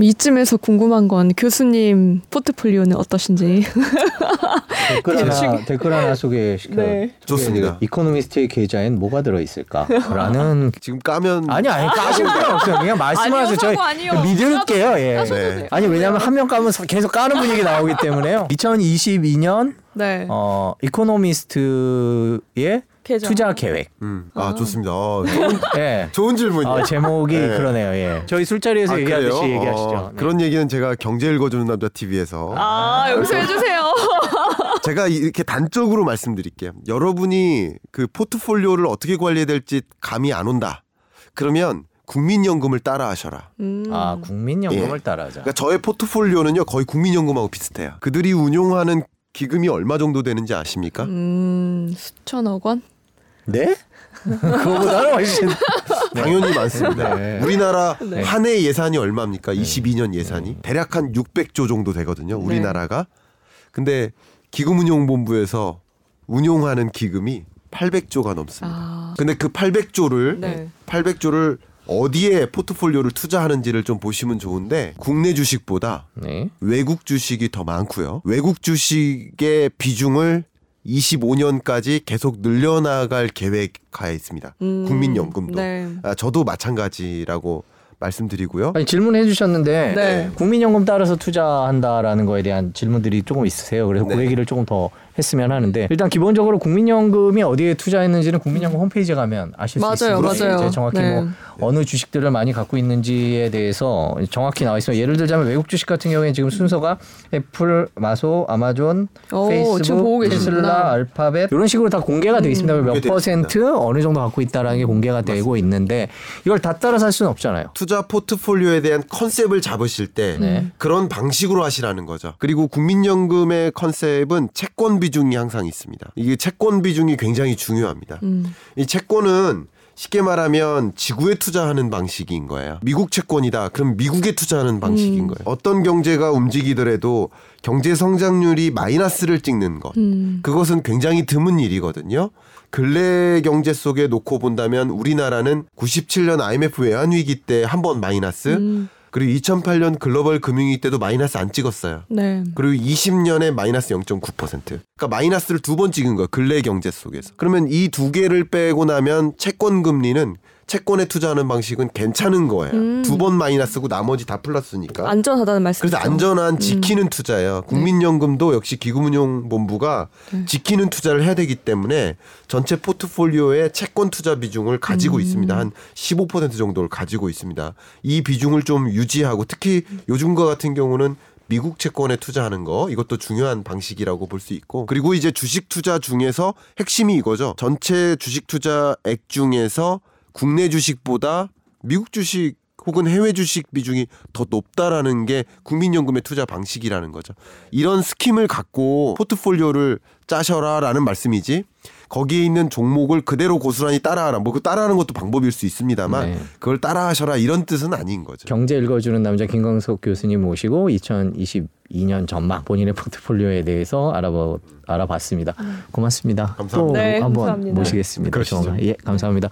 이쯤에서 궁금한 건 교수님 포트폴리오는 어떠신지. 댓글 하나 댓글 하나 소개시켜. 네. 좋습니다. 이코노미스트의 계좌엔 뭐가 들어 있을까?라는 지금 까면 아니 아니 까실 필요 없어요. 그냥 말씀하세요. 저희 아니요. 믿을게요. 예. 네. 아니 왜냐면 한명 까면 계속 까는 분위기 나오기 때문에요. 2022년 네. 어 이코노미스트의 계좌. 투자 계획. 음, 아, 좋습니다. 어, 좋은, 예. 좋은 질문이에요. 어, 제목이 네. 그러네요. 예. 저희 술자리에서 아, 얘기하듯이 그래요? 얘기하시죠. 어, 네. 그런 얘기는 제가 경제 읽어주는 남자 TV에서 아, 여기서 해주세요. 제가 이렇게 단적으로 말씀드릴게요. 여러분이 그 포트폴리오를 어떻게 관리해야 될지 감이 안 온다. 그러면 국민연금을 따라하셔라. 음. 아 국민연금을 예. 따라하자. 그러니까 저의 포트폴리오는요 거의 국민연금하고 비슷해요. 그들이 운용하는 기금이 얼마 정도 되는지 아십니까? 음, 수천억 원? 네? 그거보다는 훨씬 당연히 많습니다. 네. 우리나라 네. 한해 예산이 얼마입니까? 22년 예산이 대략 한 600조 정도 되거든요. 우리나라가. 근데 기금운용본부에서 운용하는 기금이 800조가 넘습니다. 아. 근데 그 800조를 네. 800조를 어디에 포트폴리오를 투자하는지를 좀 보시면 좋은데 국내 주식보다 네. 외국 주식이 더 많고요. 외국 주식의 비중을 25년까지 계속 늘려나갈 계획하에 있습니다. 음. 국민연금도. 네. 아, 저도 마찬가지라고 말씀드리고요. 아니 질문해 주셨는데 네. 국민연금 따라서 투자한다라는 거에 대한 질문들이 조금 있으세요. 그래서 그 네. 얘기를 조금 더 했으면 하는데 일단 기본적으로 국민연금이 어디에 투자했는지는 국민연금 홈페이지에 가면 아실 수 맞아요, 있습니다. 맞아요. 이제 정확히 네. 뭐 어느 주식들을 많이 갖고 있는지에 대해서 정확히 나와 있어요. 예를 들자면 외국 주식 같은 경우에 지금 순서가 애플, 마소, 아마존, 오, 페이스북. 테슬라, 알파벳 이런 식으로 다 공개가 돼 있습니다. 몇 공개돼 퍼센트 어느 정도 갖고 있다라는 게 공개가 되고 있는데 이걸 다 따라서 할 수는 없잖아요. 투자 포트폴리오에 대한 컨셉을 잡으실 때 네. 그런 방식으로 하시라는 거죠. 그리고 국민연금의 컨셉은 채권 비중이 항상 있습니다. 이게 채권 비중이 굉장히 중요합니다. 음. 이 채권은 쉽게 말하면 지구에 투자하는 방식인 거예요. 미국 채권이다. 그럼 미국에 투자하는 방식인 음. 거예요. 어떤 경제가 움직이더라도 경제 성장률이 마이너스를 찍는 것. 음. 그것은 굉장히 드문 일이거든요. 근래 경제 속에 놓고 본다면 우리나라는 97년 IMF 외환 위기 때 한 번 마이너스, 음. 그리고 2008년 글로벌 금융위기 때도 마이너스 안 찍었어요. 네. 그리고 20년에 마이너스 0.9%. 그러니까 마이너스를 두 번 찍은 거예요. 근래 경제 속에서. 그러면 이 두 개를 빼고 나면 채권 금리는 채권에 투자하는 방식은 괜찮은 거예요. 음. 두번 마이너스고 나머지 다 플러스니까. 안전하다는 말씀이죠. 그래서 안전한 지키는 투자예요. 국민연금도 역시 기금운용본부가 지키는 투자를 해야 되기 때문에 전체 포트폴리오의 채권 투자 비중을 가지고 있습니다. 한 15% 정도를 가지고 있습니다. 이 비중을 좀 유지하고 특히 요즘과 같은 경우는 미국 채권에 투자하는 거 이것도 중요한 방식이라고 볼 수 있고 그리고 이제 주식 투자 중에서 핵심이 이거죠. 전체 주식 투자액 중에서 국내 주식보다 미국 주식 혹은 해외 주식 비중이 더 높다라는 게 국민연금의 투자 방식이라는 거죠. 이런 스킴을 갖고 포트폴리오를 짜셔라라는 말씀이지. 거기에 있는 종목을 그대로 고스란히 따라하라. 뭐 그 따라하는 것도 방법일 수 있습니다만 네. 그걸 따라하셔라 이런 뜻은 아닌 거죠. 경제 읽어주는 남자 김광석 교수님 모시고 2022년 전망 본인의 포트폴리오에 대해서 알아봐 알아봤습니다. 고맙습니다. 감사합니다. 또 네, 한번 감사합니다. 모시겠습니다. 그러시죠. 예, 감사합니다.